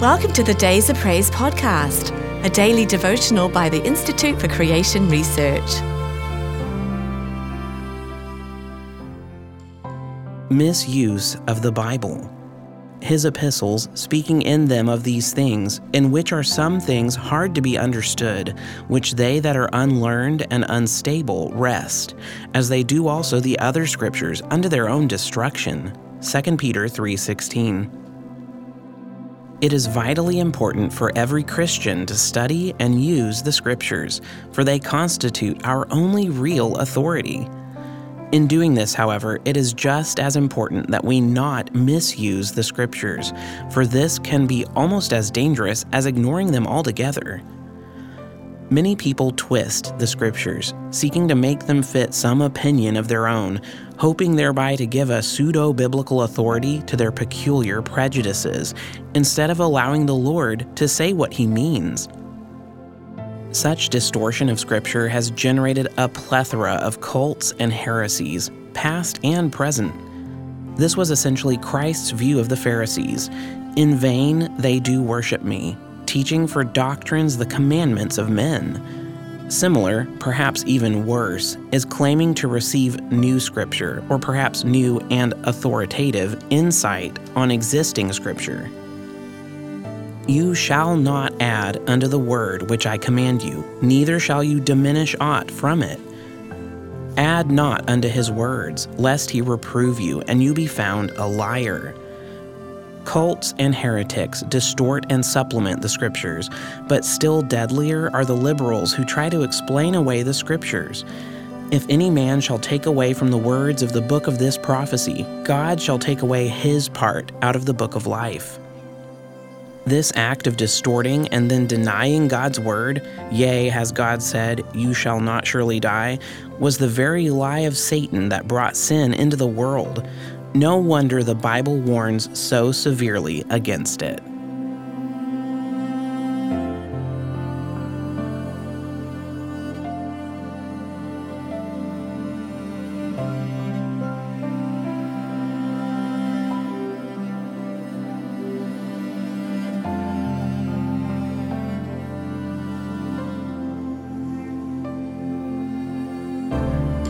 Welcome to the Days of Praise podcast, a daily devotional by the Institute for Creation Research. Misuse of the Bible. His epistles, speaking in them of these things, in which are some things hard to be understood, which they that are unlearned and unstable wrest, as they do also the other scriptures unto their own destruction. 2 Peter 3:16. It is vitally important for every Christian to study and use the Scriptures, for they constitute our only real authority. In doing this, however, it is just as important that we not misuse the Scriptures, for this can be almost as dangerous as ignoring them altogether. Many people twist the scriptures, seeking to make them fit some opinion of their own, hoping thereby to give a pseudo biblical authority to their peculiar prejudices, instead of allowing the Lord to say what he means. Such distortion of Scripture has generated a plethora of cults and heresies, past and present. This was essentially Christ's view of the Pharisees. In vain they do worship me, teaching for doctrines the commandments of men. Similar, perhaps even worse, is claiming to receive new scripture, or perhaps new and authoritative insight on existing scripture. You shall not add unto the word which I command you, neither shall you diminish aught from it. Add not unto his words, lest he reprove you, and you be found a liar. Cults and heretics distort and supplement the scriptures, but still deadlier are the liberals who try to explain away the scriptures. If any man shall take away from the words of the book of this prophecy, God shall take away his part out of the book of life. This act of distorting and then denying God's word, yea, has God said, You shall not surely die, was the very lie of Satan that brought sin into the world. No wonder the Bible warns so severely against it.